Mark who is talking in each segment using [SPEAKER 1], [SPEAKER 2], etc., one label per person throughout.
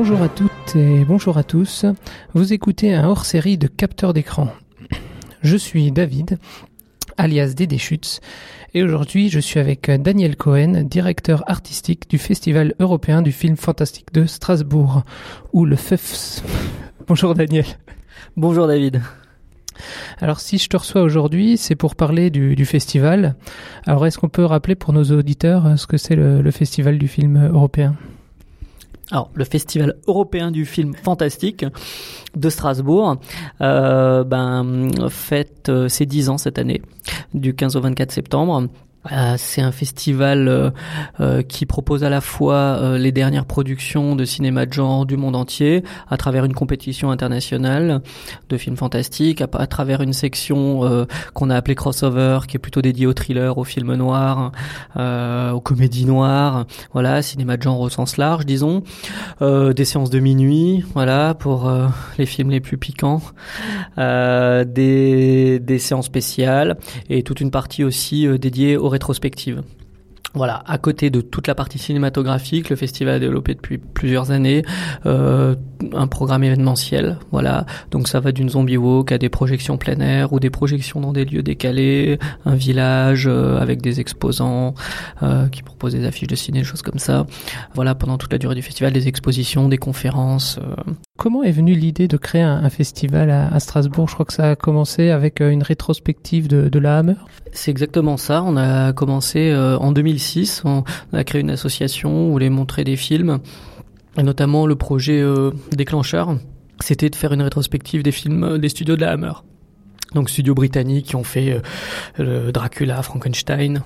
[SPEAKER 1] Bonjour à toutes et bonjour à tous. Vous écoutez un hors-série de capteurs d'écran. Je suis David, alias Dédé Schutz, et aujourd'hui je suis avec Daniel Cohen, directeur artistique du Festival européen du film fantastique de Strasbourg, ou le FEFS. Bonjour Daniel.
[SPEAKER 2] Bonjour David.
[SPEAKER 1] Alors si je te reçois aujourd'hui, c'est pour parler du, festival. Alors est-ce qu'on peut rappeler pour nos auditeurs ce que c'est le festival du film européen?
[SPEAKER 2] Alors, le Festival européen du film fantastique de Strasbourg euh, ben, fête euh, ses 10 ans cette année, du 15 au 24 septembre. Euh, c'est un festival euh, euh, qui propose à la fois les dernières productions de cinéma de genre du monde entier à travers une compétition internationale de films fantastiques, à, travers une section qu'on a appelée crossover, qui est plutôt dédiée au thriller, au film noir, aux comédies noires, voilà, cinéma de genre au sens large, disons, des séances de minuit, voilà, pour les films les plus piquants, des, des séances spéciales et toute une partie aussi dédiée rétrospective. Voilà, à côté de toute la partie cinématographique, le festival a développé depuis plusieurs années euh, un programme événementiel. Voilà, donc ça va d'une zombie walk à des projections plein air ou des projections dans des lieux décalés, un village euh, avec des exposants euh, qui proposent des affiches de ciné, des choses comme ça. Voilà, pendant toute la durée du festival, des expositions, des conférences. Euh.
[SPEAKER 1] Comment est venue l'idée de créer un, festival à, Strasbourg? Je crois que ça a commencé avec une rétrospective de, de la Hammer.
[SPEAKER 2] C'est exactement ça. On a commencé en 2000 on a créé une association où voulait montrer des films, et notamment le projet euh, déclencheur, c'était de faire une rétrospective des films euh, des studios de la Hammer. Donc studios britanniques qui ont fait euh, Dracula, Frankenstein,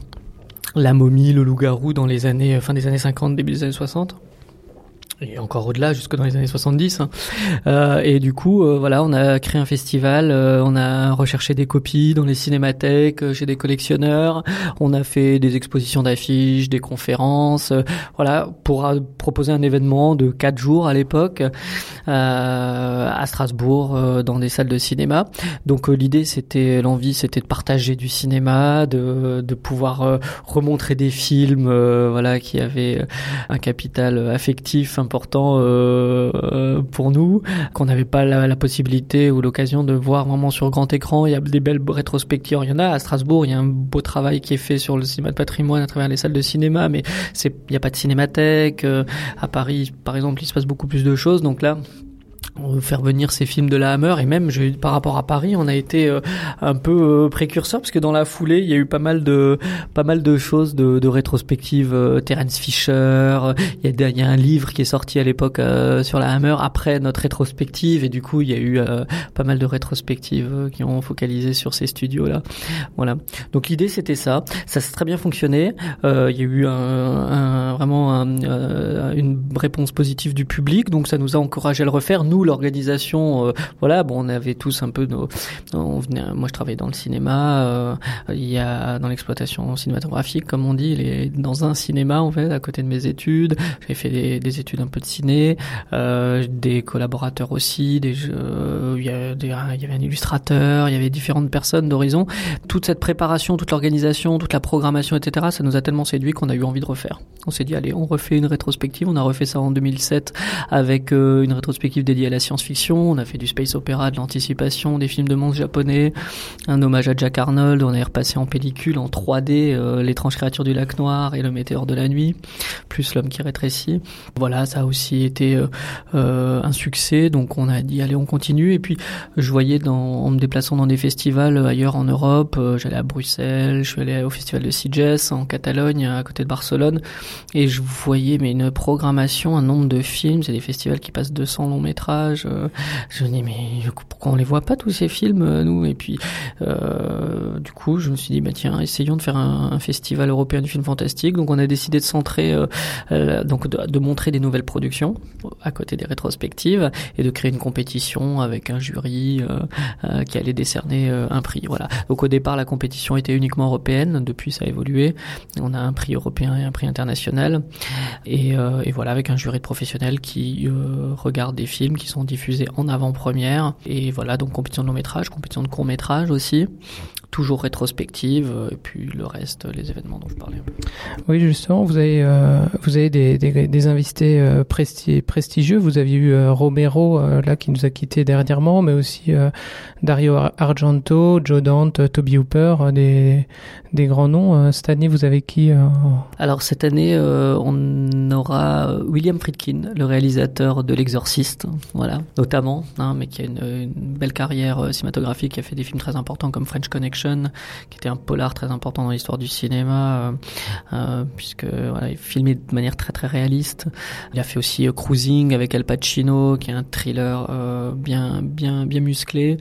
[SPEAKER 2] La momie, le loup-garou dans les années fin des années 50, début des années 60 et encore au-delà, jusque dans les années 70. Hein. Euh, et du coup, euh, voilà, on a créé un festival, euh, on a recherché des copies dans les cinémathèques, euh, chez des collectionneurs, on a fait des expositions d'affiches, des conférences, voilà, pour proposer un événement de quatre jours à l'époque à Strasbourg, dans des salles de cinéma. Donc l'idée, c'était l'envie, c'était de partager du cinéma, de, de pouvoir remontrer des films, voilà, qui avaient un capital affectif important euh, euh, pour nous, qu'on n'avait pas la, possibilité ou l'occasion de voir vraiment sur grand écran. Il y a des belles rétrospectives. Il y en a à Strasbourg. Il y a un beau travail qui est fait sur le cinéma de patrimoine à travers les salles de cinéma, mais il n'y a pas de cinémathèque. Euh, à Paris, par exemple, il se passe beaucoup plus de choses. Donc là, faire venir ces films de la Hammer. Et même je, par rapport à Paris on a été euh, un peu euh, précurseur parce que dans la foulée il y a eu pas mal de pas mal de choses de, de rétrospectives euh, Terence Fisher il y, a, il y a un livre qui est sorti à l'époque sur la Hammer après notre rétrospective. Et du coup il y a eu pas mal de rétrospectives qui ont focalisé sur ces studios là voilà. Donc l'idée c'était ça. Ça s'est très bien fonctionné. Il y a eu un, un vraiment un, une réponse positive du public. Donc ça nous a encouragé à le refaire. Nous l'organisation, euh, voilà, bon, on avait tous un peu nos, on venait, moi je travaillais dans le cinéma, euh, il y a dans l'exploitation cinématographique, comme on dit, il est dans un cinéma en fait à côté de mes études. J'ai fait des, des, études un peu de ciné, euh, des collaborateurs aussi, il y, a il y avait un illustrateur, il y avait différentes personnes d'horizon. Toute cette préparation, toute l'organisation, toute la programmation, etc. Ça nous a tellement séduit qu'on a eu envie de refaire. On s'est dit allez, on refait une rétrospective. On a refait ça en 2007 avec une rétrospective dédiée à la science-fiction, on a fait du space opéra, de l'anticipation, des films de monstres japonais, un hommage à Jack Arnold, on a repassé en pellicule, en 3D, euh, l'étrange créature du lac noir et le météore de la nuit, plus l'homme qui rétrécit. Voilà, ça a aussi été euh, euh, un succès, donc on a dit allez on continue. Et puis je voyais en me déplaçant dans des festivals ailleurs en Europe, j'allais à Bruxelles, je suis allé au festival de Sitges en Catalogne, à côté de Barcelone, et je voyais mais une programmation, un nombre de films, c'est des festivals qui passent 200 longs métrages euh, je me dis mais pourquoi on les voit pas tous ces films euh, nous? Et puis euh, du coup je me suis dit bah tiens essayons de faire un, festival européen du film fantastique. Donc on a décidé de centrer donc de, montrer des nouvelles productions à côté des rétrospectives et de créer une compétition avec un jury qui allait décerner un prix. Voilà. Donc au départ la compétition était uniquement européenne. Depuis ça a évolué. On a un prix européen et un prix international. Et, voilà avec un jury de professionnels qui regarde des films qui diffusés en avant-première. Et voilà, donc compétition de long métrage, compétition de court métrage aussi toujours rétrospective, et puis le reste, les événements dont je parlais.
[SPEAKER 1] Oui, justement, vous avez, vous avez des, des, des invités prestigieux. Vous aviez eu Romero, là, qui nous a quittés dernièrement, mais aussi Dario Argento, Joe Dante, Toby Hooper, des, des grands noms. Cette année, vous avez qui
[SPEAKER 2] Alors, cette année, on aura William Friedkin, le réalisateur de L'Exorciste, voilà, notamment, hein, mais qui a une, une, belle carrière cinématographique, qui a fait des films très importants comme French Connection, qui était un polar très important dans l'histoire du cinéma, euh, euh, puisque voilà, il filmait de manière très très réaliste. Il a fait aussi euh, Cruising avec Al Pacino, qui est un thriller euh, bien bien bien musclé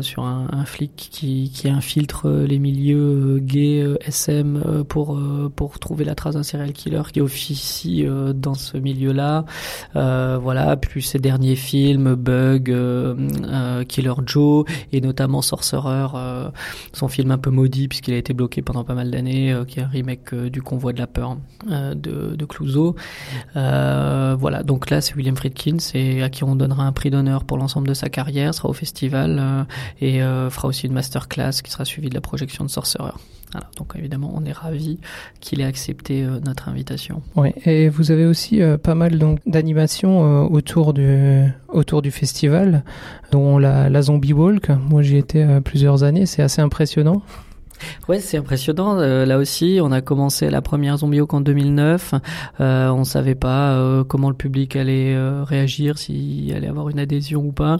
[SPEAKER 2] sur un, flic qui, qui infiltre les milieux gays SM pour pour trouver la trace d'un serial killer qui officie dans ce milieu-là. voilà, plus ses derniers films, Bug, Killer Joe et notamment Sorcerer, son film un peu maudit puisqu'il a été bloqué pendant pas mal d'années, euh, qui est un remake euh, du Convoi de la peur de, Clouseau. voilà, donc là c'est William Friedkin, à qui on donnera un prix d'honneur pour l'ensemble de sa carrière, sera au festival et fera aussi une masterclass qui sera suivie de la projection de Sorcerer. Voilà, donc évidemment, on est ravi qu'il ait accepté euh, notre invitation.
[SPEAKER 1] Oui, et vous avez aussi euh, pas mal donc d'animations euh, autour du autour du festival, dont la, la Zombie Walk. Moi, j'y étais plusieurs années, c'est assez impressionnant.
[SPEAKER 2] Ouais, c'est impressionnant. là aussi, on a commencé la première Zombie Walk en 2009. Euh, on savait pas comment le public allait réagir, s'il allait avoir une adhésion ou pas.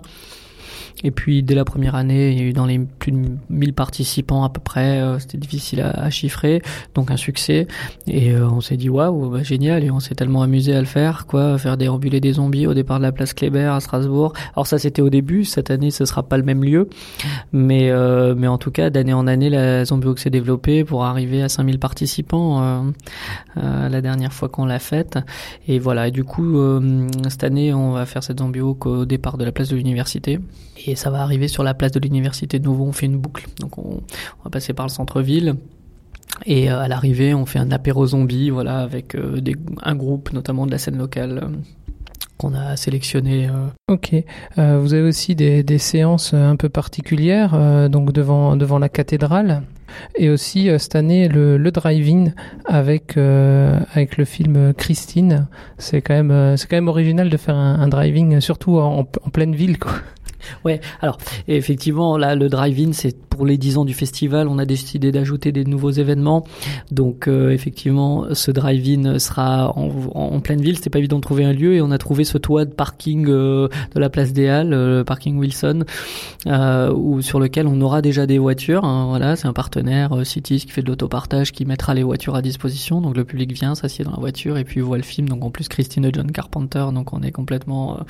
[SPEAKER 2] Et puis dès la première année, il y a eu dans les plus de 1000 participants à peu près, euh, c'était difficile à, à, chiffrer, donc un succès. Et euh, on s'est dit waouh, bah, génial, et on s'est tellement amusé à le faire, quoi, faire déambuler des zombies au départ de la place Kléber à Strasbourg. Alors ça c'était au début, cette année ce sera pas le même lieu, mais euh, mais en tout cas d'année en année la Zombie s'est développée pour arriver à 5000 participants euh, la dernière fois qu'on l'a faite. Et voilà, et du coup cette année on va faire cette Zombie au départ de la place de l'université et ça va arriver sur la place de l'université de nouveau. On fait une boucle. Donc on, va passer par le centre-ville. Et euh, à l'arrivée, on fait un apéro zombie, voilà, avec euh, un groupe, notamment de la scène locale, euh, qu'on a sélectionné.
[SPEAKER 1] Ok. Vous avez aussi des, séances un peu particulières, donc devant devant la cathédrale, et aussi cette année le, le drive-in avec avec le film Christine. C'est quand même quand même original de faire un, drive-in, surtout en, en pleine ville, quoi.
[SPEAKER 2] Ouais, alors effectivement, là, le drive-in, c'est pour les 10 ans du festival, on a décidé d'ajouter des nouveaux événements. Donc euh, effectivement, ce drive-in sera en, en, pleine ville. C'était pas évident de trouver un lieu et on a trouvé ce toit de parking euh, de la place des Halles, euh, le parking Wilson, euh, où, sur lequel on aura déjà des voitures. Hein, voilà, c'est un partenaire euh, Cities qui fait de l'autopartage, qui mettra les voitures à disposition. Donc le public vient, s'assied dans la voiture et puis voit le film. Donc en plus Christine et John Carpenter, donc on est complètement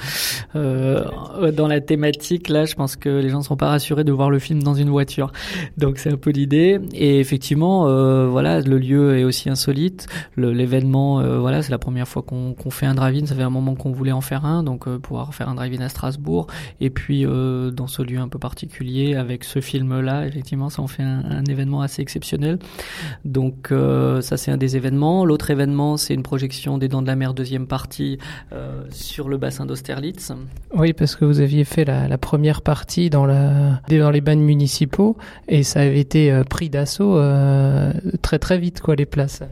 [SPEAKER 2] dans la thématique. Là, je pense que les gens ne seront pas rassurés de voir le film dans une voiture. Donc c'est un peu l'idée. Et effectivement, euh, voilà, le lieu est aussi insolite. L'événement, euh, voilà, c'est la première fois qu'on qu fait un drive-in. Ça fait un moment qu'on voulait en faire un, donc euh, pouvoir faire un drive-in à Strasbourg. Et puis dans ce lieu un peu particulier, avec ce film-là, effectivement, ça en fait un, un événement assez exceptionnel. Donc ça, c'est un des événements. L'autre événement, c'est une projection des Dents de la Mer deuxième partie sur le bassin d'Austerlitz.
[SPEAKER 1] Oui, parce que vous aviez fait la, la première partie dans la dans les bagnes municipaux et ça avait été euh, pris d'assaut euh, très très vite quoi les places.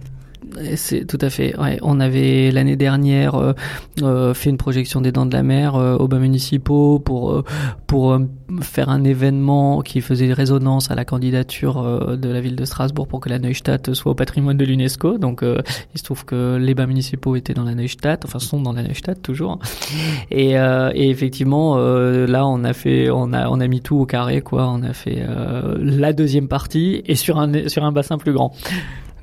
[SPEAKER 2] C'est tout à fait. On avait l'année dernière euh, euh, fait une projection des Dents de la Mer euh, aux bains municipaux pour pour faire un événement qui faisait résonance à la candidature de la ville de Strasbourg pour que la Neustadt soit au patrimoine de l'UNESCO. Donc il se trouve que les bains municipaux étaient dans la Neustadt, enfin sont dans la Neustadt toujours. Et, et effectivement là on a fait on a on a mis tout au carré quoi. On a fait la deuxième partie et sur un sur un bassin plus grand.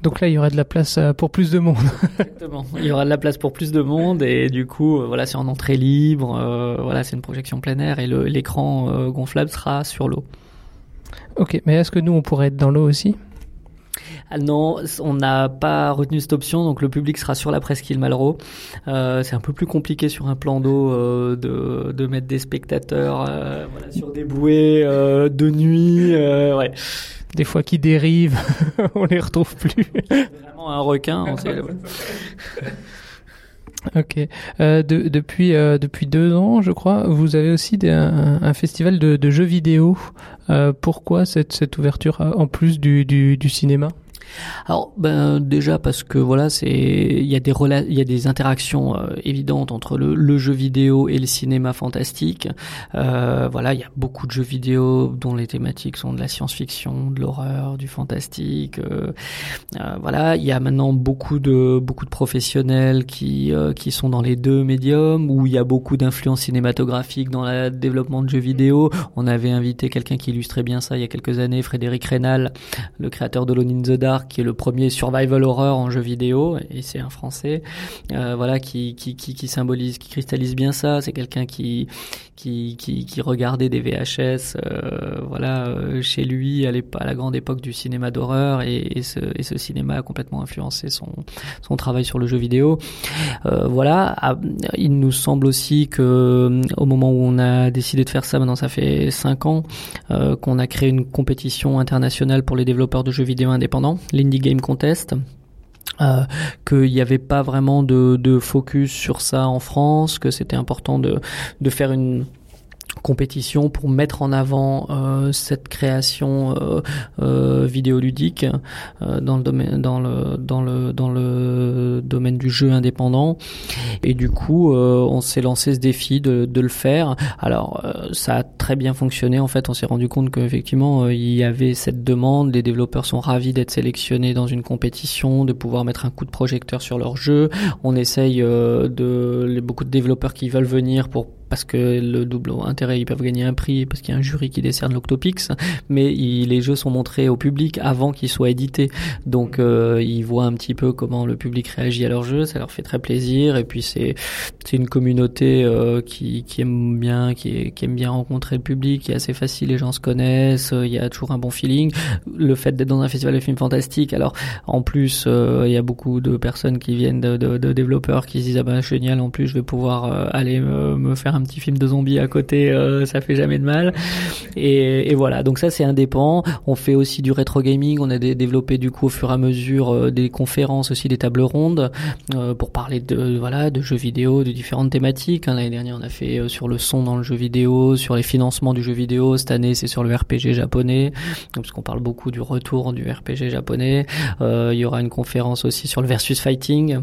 [SPEAKER 1] Donc là, il y aura de la place euh, pour plus de monde.
[SPEAKER 2] Exactement. Il y aura de la place pour plus de monde et du coup, euh, voilà, c'est en entrée libre. Euh, voilà, c'est une projection plein air et l'écran euh, gonflable sera sur l'eau.
[SPEAKER 1] Ok, mais est-ce que nous, on pourrait être dans l'eau aussi?
[SPEAKER 2] Non, on n'a pas retenu cette option, donc le public sera sur la presqu'île Malraux. Euh, c'est un peu plus compliqué sur un plan d'eau euh, de, de, mettre des spectateurs euh, voilà, sur des bouées de nuit. ouais.
[SPEAKER 1] Des fois qui dérivent, on les retrouve plus.
[SPEAKER 2] Vraiment un requin. On sait...
[SPEAKER 1] Ok. Euh, de, depuis euh, depuis deux ans, je crois, vous avez aussi des, un, un, festival de, de jeux vidéo. Euh, pourquoi cette, cette ouverture en plus du, du, du cinéma?
[SPEAKER 2] Alors ben déjà parce que voilà c'est il y a des il y a des interactions euh, évidentes entre le, jeu vidéo et le cinéma fantastique. Euh, voilà il y a beaucoup de jeux vidéo dont les thématiques sont de la science-fiction, de l'horreur, du fantastique. Euh, euh voilà il y a maintenant beaucoup de beaucoup de professionnels qui euh, qui sont dans les deux médiums où il y a beaucoup d'influence cinématographique dans le développement de jeux vidéo. On avait invité quelqu'un qui illustrait bien ça il y a quelques années, Frédéric Rénal, le créateur de Lone in the Dark qui est le premier survival horror en jeu vidéo, et c'est un Français, euh, voilà, qui, qui, qui, symbolise, qui cristallise bien ça. C'est quelqu'un qui, qui, qui, regardait des VHS, euh, voilà, euh, chez lui à, à la grande époque du cinéma d'horreur, et, ce, cinéma a complètement influencé son, son travail sur le jeu vidéo. Voilà, ah, il nous semble aussi que au moment où on a décidé de faire ça, maintenant ça fait cinq ans, qu'on a créé une compétition internationale pour les développeurs de jeux vidéo indépendants l'Indie Game Contest. Euh, qu'il n'y avait pas vraiment de, focus sur ça en France, que c'était important de faire une compétition pour mettre en avant euh, cette création euh, euh, vidéoludique euh, dans le domaine dans le dans le dans le domaine du jeu indépendant. Et du coup euh, on s'est lancé ce défi de, de le faire. Alors euh, ça a très bien fonctionné en fait. On s'est rendu compte qu'effectivement il y avait cette demande. Les développeurs sont ravis d'être sélectionnés dans une compétition de pouvoir mettre un coup de projecteur sur leur jeu. On essaye de beaucoup de développeurs qui veulent venir pour parce que le double intérêt, ils peuvent gagner un prix parce qu'il y a un jury qui décerne l'Octopix, mais les jeux sont montrés au public avant qu'ils soient édités. Donc euh, ils voient un petit peu comment le public réagit à leurs jeux, ça leur fait très plaisir et puis c'est c'est une communauté euh, qui, qui aime bien qui, qui, aime bien rencontrer le public, qui est assez facile, les gens se connaissent, il y a toujours un bon feeling. Le fait d'être dans un festival de films fantastiques, alors en plus euh, il y a beaucoup de personnes qui viennent de, de, de, développeurs qui se disent ah ben génial en plus je vais pouvoir euh, aller me, me faire un petit film de zombies à côté, euh, ça fait jamais de mal. Et, voilà, donc ça c'est indépendant. On fait aussi du rétro gaming. On a développé du coup au fur et à mesure euh, des conférences aussi, des tables rondes euh, pour parler de voilà de jeux vidéo, de différentes thématiques. Hein, l'année dernière, on a fait sur le son dans le jeu vidéo, sur les financements du jeu vidéo. Cette année, c'est sur le RPG japonais, parce qu'on parle beaucoup du retour du RPG japonais. Il y aura une conférence aussi sur le versus fighting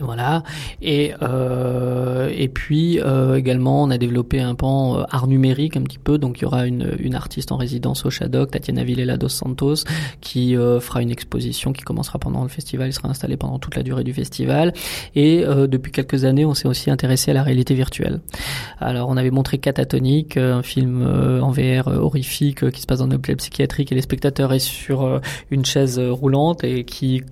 [SPEAKER 2] voilà. Et euh, et puis euh, également, on a développé un pan euh, art numérique un petit peu. Donc il y aura une, une artiste en résidence au Shadok, Tatiana Villela dos Santos, qui euh, fera une exposition qui commencera pendant le festival, il sera installée pendant toute la durée du festival. Et euh, depuis quelques années, on s'est aussi intéressé à la réalité virtuelle. Alors on avait montré Catatonic, un film en VR horrifique qui se passe dans un psychiatrique et les spectateurs est sur une chaise roulante et qui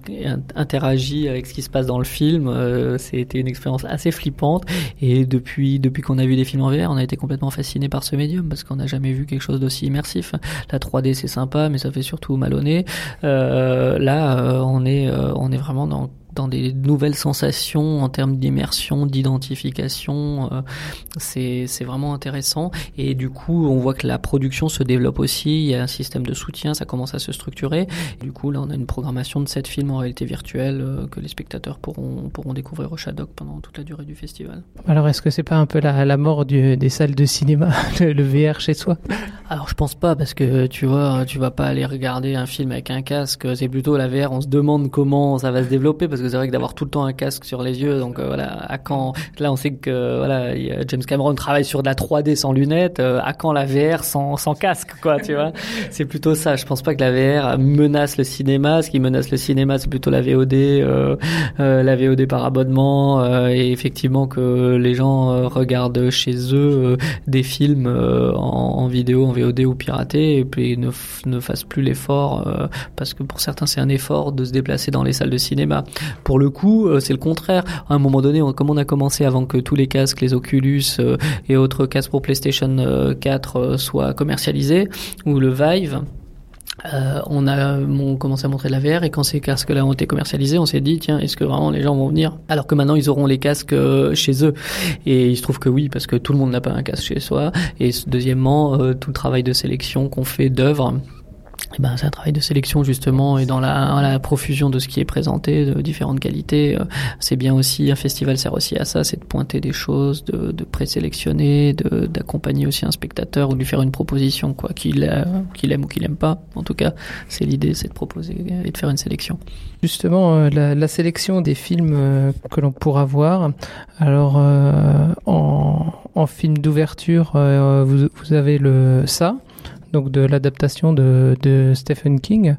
[SPEAKER 2] interagit avec ce qui se passe dans le film euh, c'était une expérience assez flippante. Et depuis, depuis qu'on a vu des films en VR, on a été complètement fasciné par ce médium parce qu'on n'a jamais vu quelque chose d'aussi immersif. La 3D c'est sympa, mais ça fait surtout malonné. Euh, là, euh, on est, on est vraiment dans dans des nouvelles sensations en termes d'immersion, d'identification. Euh, c'est, c'est vraiment intéressant. Et du coup, on voit que la production se développe aussi. Il y a un système de soutien, ça commence à se structurer. Et du coup, là, on a une programmation de sept films en réalité virtuelle euh, que les spectateurs pourront, pourront découvrir au Shadok pendant toute la durée du festival.
[SPEAKER 1] Alors, est-ce que c'est pas un peu la, la mort du, des salles de cinéma, le, le VR chez soi?
[SPEAKER 2] Alors, je pense pas parce que tu vois, tu vas pas aller regarder un film avec un casque. C'est plutôt la VR. On se demande comment ça va se développer parce que c'est vrai que d'avoir tout le temps un casque sur les yeux, donc euh, voilà, à quand Là, on sait que voilà, James Cameron travaille sur de la 3D sans lunettes. Euh, à quand la VR sans, sans casque, quoi, tu vois C'est plutôt ça. Je pense pas que la VR menace le cinéma. Ce qui menace le cinéma, c'est plutôt la VOD, euh, euh, la VOD par abonnement, euh, et effectivement que les gens regardent chez eux des films en, en, vidéo, en VOD ou piraté, et puis ne, ne fassent plus l'effort parce que pour certains, c'est un effort de se déplacer dans les salles de cinéma. Pour le coup, euh, c'est le contraire. À un moment donné, comme on a commencé avant que tous les casques, les Oculus euh, et autres casques pour PlayStation 4 euh, soient commercialisés, ou le Vive, on a on commencé à montrer la VR et quand ces casques-là ont été commercialisés, on s'est dit tiens, est-ce que vraiment les gens vont venir? Alors que maintenant ils auront les casques chez eux. Et il se trouve que oui, parce que tout le monde n'a pas un casque chez soi. Et deuxièmement, tout le travail de sélection qu'on fait d'œuvres eh ben, c'est un travail de sélection justement et dans la, profusion de ce qui est présenté, de différentes qualités. Euh, c'est bien aussi, un festival sert aussi à ça, c'est de pointer des choses, de, de présélectionner, d'accompagner aussi un spectateur ou de lui faire une proposition, quoi, qu'il aime ou qu'il aime pas. En tout cas, c'est l'idée, c'est de proposer et de faire une sélection.
[SPEAKER 1] Justement, euh, la, sélection des films euh, que l'on pourra voir. Alors, en, en, film d'ouverture, vous, vous avez le ça donc de l'adaptation de, Stephen King.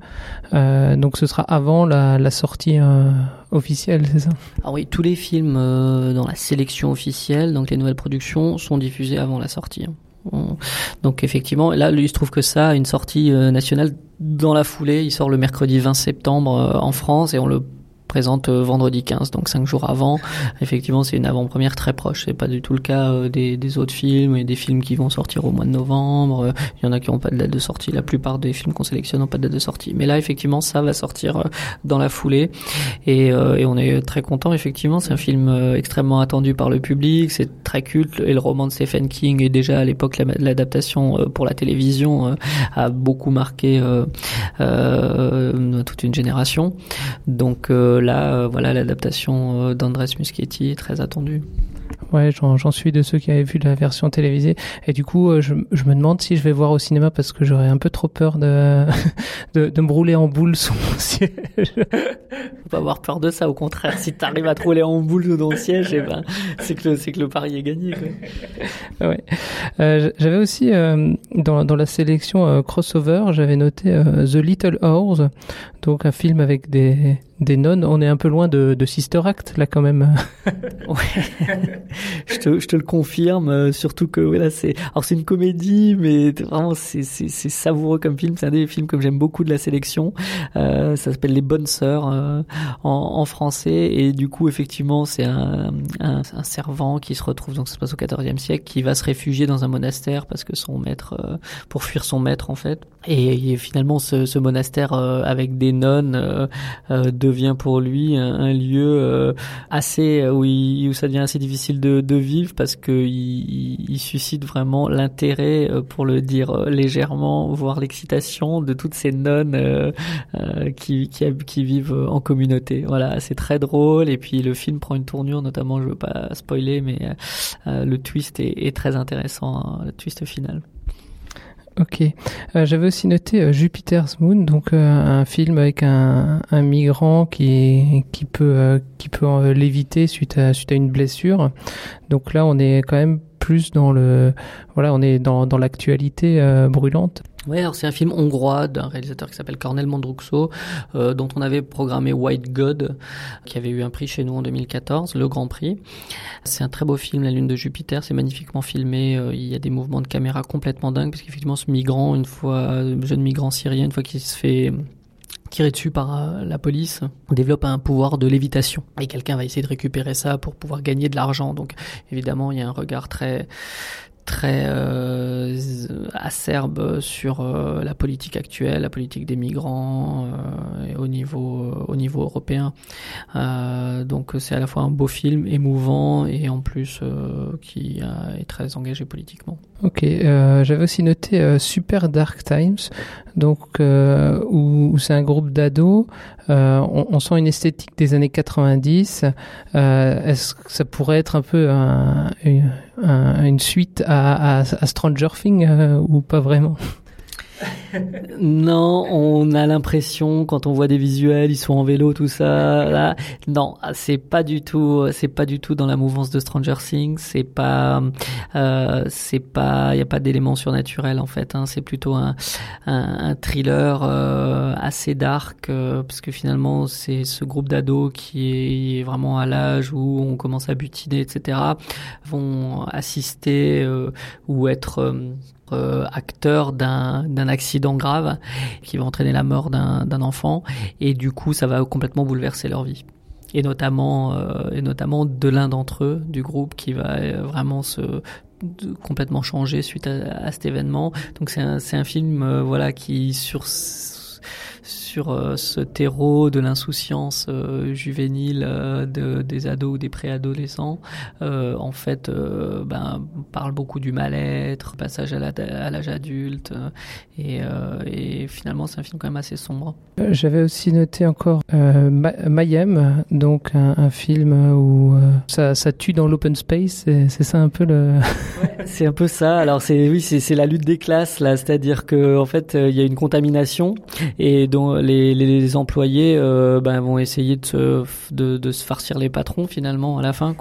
[SPEAKER 1] Euh, donc ce sera avant la, sortie euh, officielle, c'est ça?
[SPEAKER 2] Ah oui, tous les films euh, dans la sélection officielle, donc les nouvelles productions, sont diffusés avant la sortie. Hein. Donc effectivement, là, il se trouve que ça, une sortie nationale dans la foulée, il sort le mercredi 20 septembre en France et on le présente euh, vendredi 15, donc cinq jours avant. Effectivement, c'est une avant-première très proche. C'est pas du tout le cas euh, des, autres films et des films qui vont sortir au mois de novembre. Euh, il y en a qui n'ont pas de date de sortie. La plupart des films qu'on sélectionne n'ont pas de date de sortie. Mais là, effectivement, ça va sortir dans la foulée et, on est très content. Effectivement, c'est un film extrêmement attendu par le public. C'est très culte et le roman de Stephen King est déjà à l'époque l'adaptation pour la télévision a beaucoup marqué euh, toute une génération. Donc là, euh, voilà, l'adaptation euh, d'Andrés Muschietti est très attendue.
[SPEAKER 1] Ouais, j'en suis de ceux qui avaient vu la version télévisée. Et du coup, euh, je, je, me demande si je vais voir au cinéma parce que j'aurais un peu trop peur de, de, de, me rouler en boule sous mon siège.
[SPEAKER 2] Faut pas avoir peur de ça. Au contraire, si tu arrives à te rouler en boule sous ton siège, eh ben, c'est que, c'est que le pari est gagné. Quoi.
[SPEAKER 1] Ouais. Euh, j'avais aussi, euh, dans, dans la sélection euh, crossover, j'avais noté The Little Horse, donc un film avec des, des nonnes. On est un peu loin de, de Sister Act, là, quand même.
[SPEAKER 2] ouais je, te, je te le confirme, euh, surtout que voilà, c'est alors c'est une comédie, mais vraiment c'est c'est savoureux comme film. C'est un des films que j'aime beaucoup de la sélection. Euh, ça s'appelle Les Bonnes Sœurs euh, en, en, français, et du coup effectivement c'est un, un, un, servant qui se retrouve donc ça se passe au XIVe siècle, qui va se réfugier dans un monastère parce que son maître euh, pour fuir son maître en fait. Et, finalement ce, ce monastère avec des nonnes devient pour lui un, un lieu assez où, il, où ça devient assez difficile de, de vivre parce que il, suscite vraiment l'intérêt, euh, pour le dire euh, légèrement, voire l'excitation de toutes ces nonnes euh, qui, qui, qui, vivent en communauté. Voilà, c'est très drôle et puis le film prend une tournure, notamment, je veux pas spoiler, mais le twist est, est très intéressant, hein, le twist final.
[SPEAKER 1] Ok. Euh, J'avais aussi noté euh, Jupiter's Moon, donc euh, un film avec un, un, migrant qui qui peut qui peut l'éviter suite à suite à une blessure. Donc là, on est quand même plus dans le voilà, on est dans dans l'actualité brûlante.
[SPEAKER 2] Ouais, c'est un film hongrois d'un réalisateur qui s'appelle Cornel Mondruxo, euh, dont on avait programmé White God, qui avait eu un prix chez nous en 2014, le Grand Prix. C'est un très beau film, La Lune de Jupiter, c'est magnifiquement filmé, euh, il y a des mouvements de caméra complètement dingues, parce qu'effectivement ce migrant, une fois, jeune migrant syrien, une fois qu'il se fait tiré dessus par euh, la police, développe un pouvoir de lévitation. Et quelqu'un va essayer de récupérer ça pour pouvoir gagner de l'argent. Donc évidemment, il y a un regard très très euh, acerbe sur euh, la politique actuelle, la politique des migrants euh, au niveau au niveau européen. Euh, donc c'est à la fois un beau film émouvant et en plus euh, qui est très engagé politiquement.
[SPEAKER 1] Ok, j'avais aussi noté Super Dark Times, donc où, où c'est un groupe d'ados. On, on, sent une esthétique des années 90. Est-ce que ça pourrait être un peu un, une une suite à, à, à Stranger Things euh, ou pas vraiment?
[SPEAKER 2] non, on a l'impression quand on voit des visuels, ils sont en vélo, tout ça. Là, non, c'est pas du tout, c'est pas du tout dans la mouvance de Stranger Things. C'est pas, euh, c'est pas, il y a pas d'éléments surnaturels en fait. Hein. C'est plutôt un, un, thriller euh, assez dark euh, parce que finalement c'est ce groupe d'ados qui est vraiment à l'âge où on commence à butiner, etc. vont assister ou être euh, euh, acteur d'un accident grave qui va entraîner la mort d'un enfant. Et du coup ça va complètement bouleverser leur vie. Et notamment euh, et notamment de l'un d'entre eux du groupe qui va euh, vraiment se complètement changer suite à, cet événement. Donc c'est un, un film voilà qui sur sur euh, ce terreau de l'insouciance euh, juvénile de, des ados ou des préadolescents, en fait, ben, parle beaucoup du mal-être, passage à l'âge adulte, et, et finalement, c'est un film quand même assez sombre.
[SPEAKER 1] J'avais aussi noté encore Mayhem, donc un, film où ça, ça, tue dans l'open space, c'est ça un peu le.
[SPEAKER 2] c'est un peu ça. Alors c'est oui, c'est la lutte des classes là, c'est-à-dire que en fait, il y a une contamination et dont les, employés euh, ben, vont essayer de se, farcir les patrons finalement à la fin.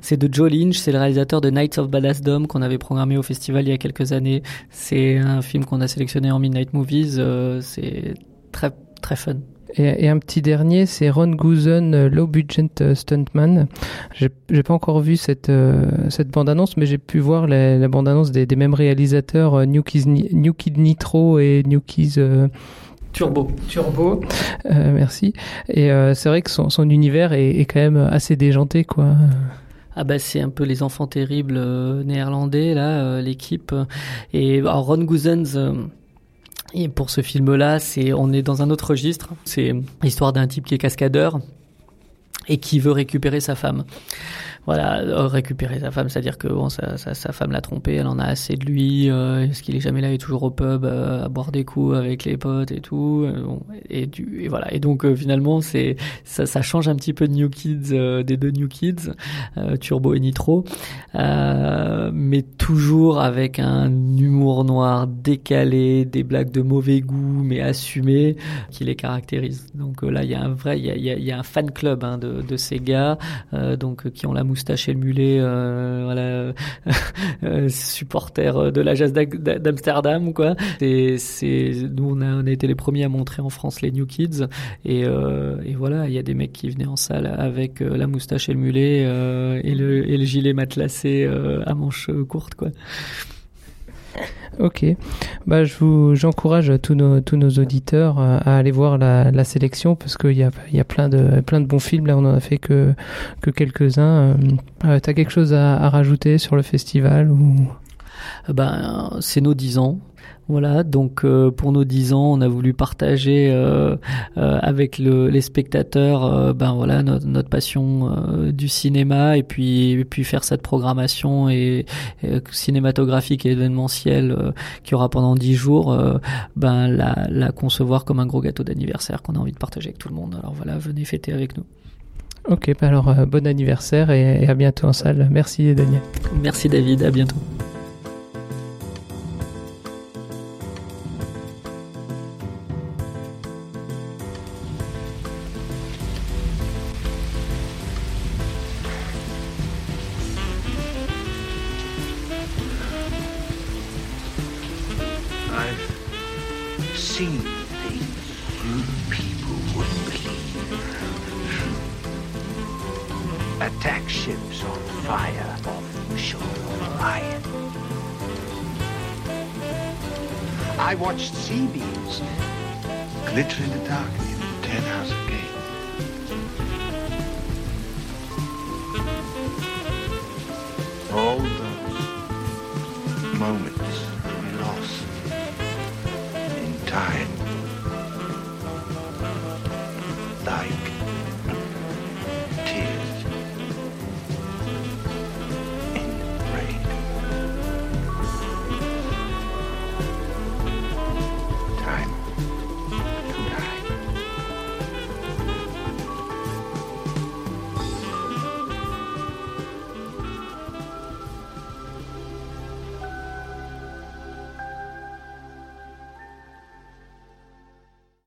[SPEAKER 2] C'est de Joe Lynch, c'est le réalisateur de Nights of Badass Dome qu'on avait programmé au festival il y a quelques années. C'est un film qu'on a sélectionné en Midnight Movies. Euh, c'est très très fun.
[SPEAKER 1] Et, un petit dernier, c'est Ron Goosen, euh, Low Budget euh, Stuntman. J'ai pas encore vu cette, euh, bande-annonce, mais j'ai pu voir la, bande-annonce des, mêmes réalisateurs, New, New Kid Nitro et New Kids...
[SPEAKER 2] Turbo.
[SPEAKER 1] Turbo, merci. Et c'est vrai que son, son univers est, est, quand même assez déjanté, quoi.
[SPEAKER 2] Ah bah c'est un peu les enfants terribles néerlandais là, l'équipe. Et alors, Ron Goosens et pour ce film-là, c'est on est dans un autre registre. C'est l'histoire d'un type qui est cascadeur et qui veut récupérer sa femme voilà, euh, récupérer sa femme, c'est-à-dire que bon, sa, sa, sa femme l'a trompé, elle en a assez de lui, euh, est-ce qu'il est jamais là, il est toujours au pub euh, à boire des coups avec les potes et tout, et, du, et voilà, et donc finalement c'est ça, ça change un petit peu de New Kids, des deux New Kids, Turbo et Nitro, mais toujours avec un humour noir décalé, des blagues de mauvais goût mais assumées qui les caractérisent. Donc là il y a un vrai, il y a, il y a un fan club hein, de, de ces gars, donc qui ont la moustache et le mulet, euh, voilà, euh, supporter de la jazz d'Amsterdam, quoi. Et c'est, nous, on a, on a été les premiers à montrer en France les New Kids, et, euh, et voilà, il y a des mecs qui venaient en salle avec la moustache et le mulet et le, et le gilet matelassé à manches courtes, quoi.
[SPEAKER 1] Ok, bah je vous j'encourage tous nos tous nos auditeurs à, aller voir la, sélection parce qu'il y a y a plein de plein de bons films là on en a fait que que quelques uns. Euh, T'as quelque chose à, rajouter sur le festival ou?
[SPEAKER 2] Ben c'est nos 10 ans. Voilà, donc euh, pour nos dix ans, on a voulu partager euh, euh, avec le, les spectateurs, ben voilà, notre, notre passion du cinéma et puis et puis faire cette programmation et, cinématographique et événementielle qui aura pendant dix jours, ben la, la concevoir comme un gros gâteau d'anniversaire qu'on a envie de partager avec tout le monde. Alors voilà, venez fêter avec nous.
[SPEAKER 1] Ok, ben alors bon anniversaire et, et à bientôt en salle. Merci Daniel.
[SPEAKER 2] Merci David, à bientôt.
[SPEAKER 3] penthouse. All those moments we lost in time.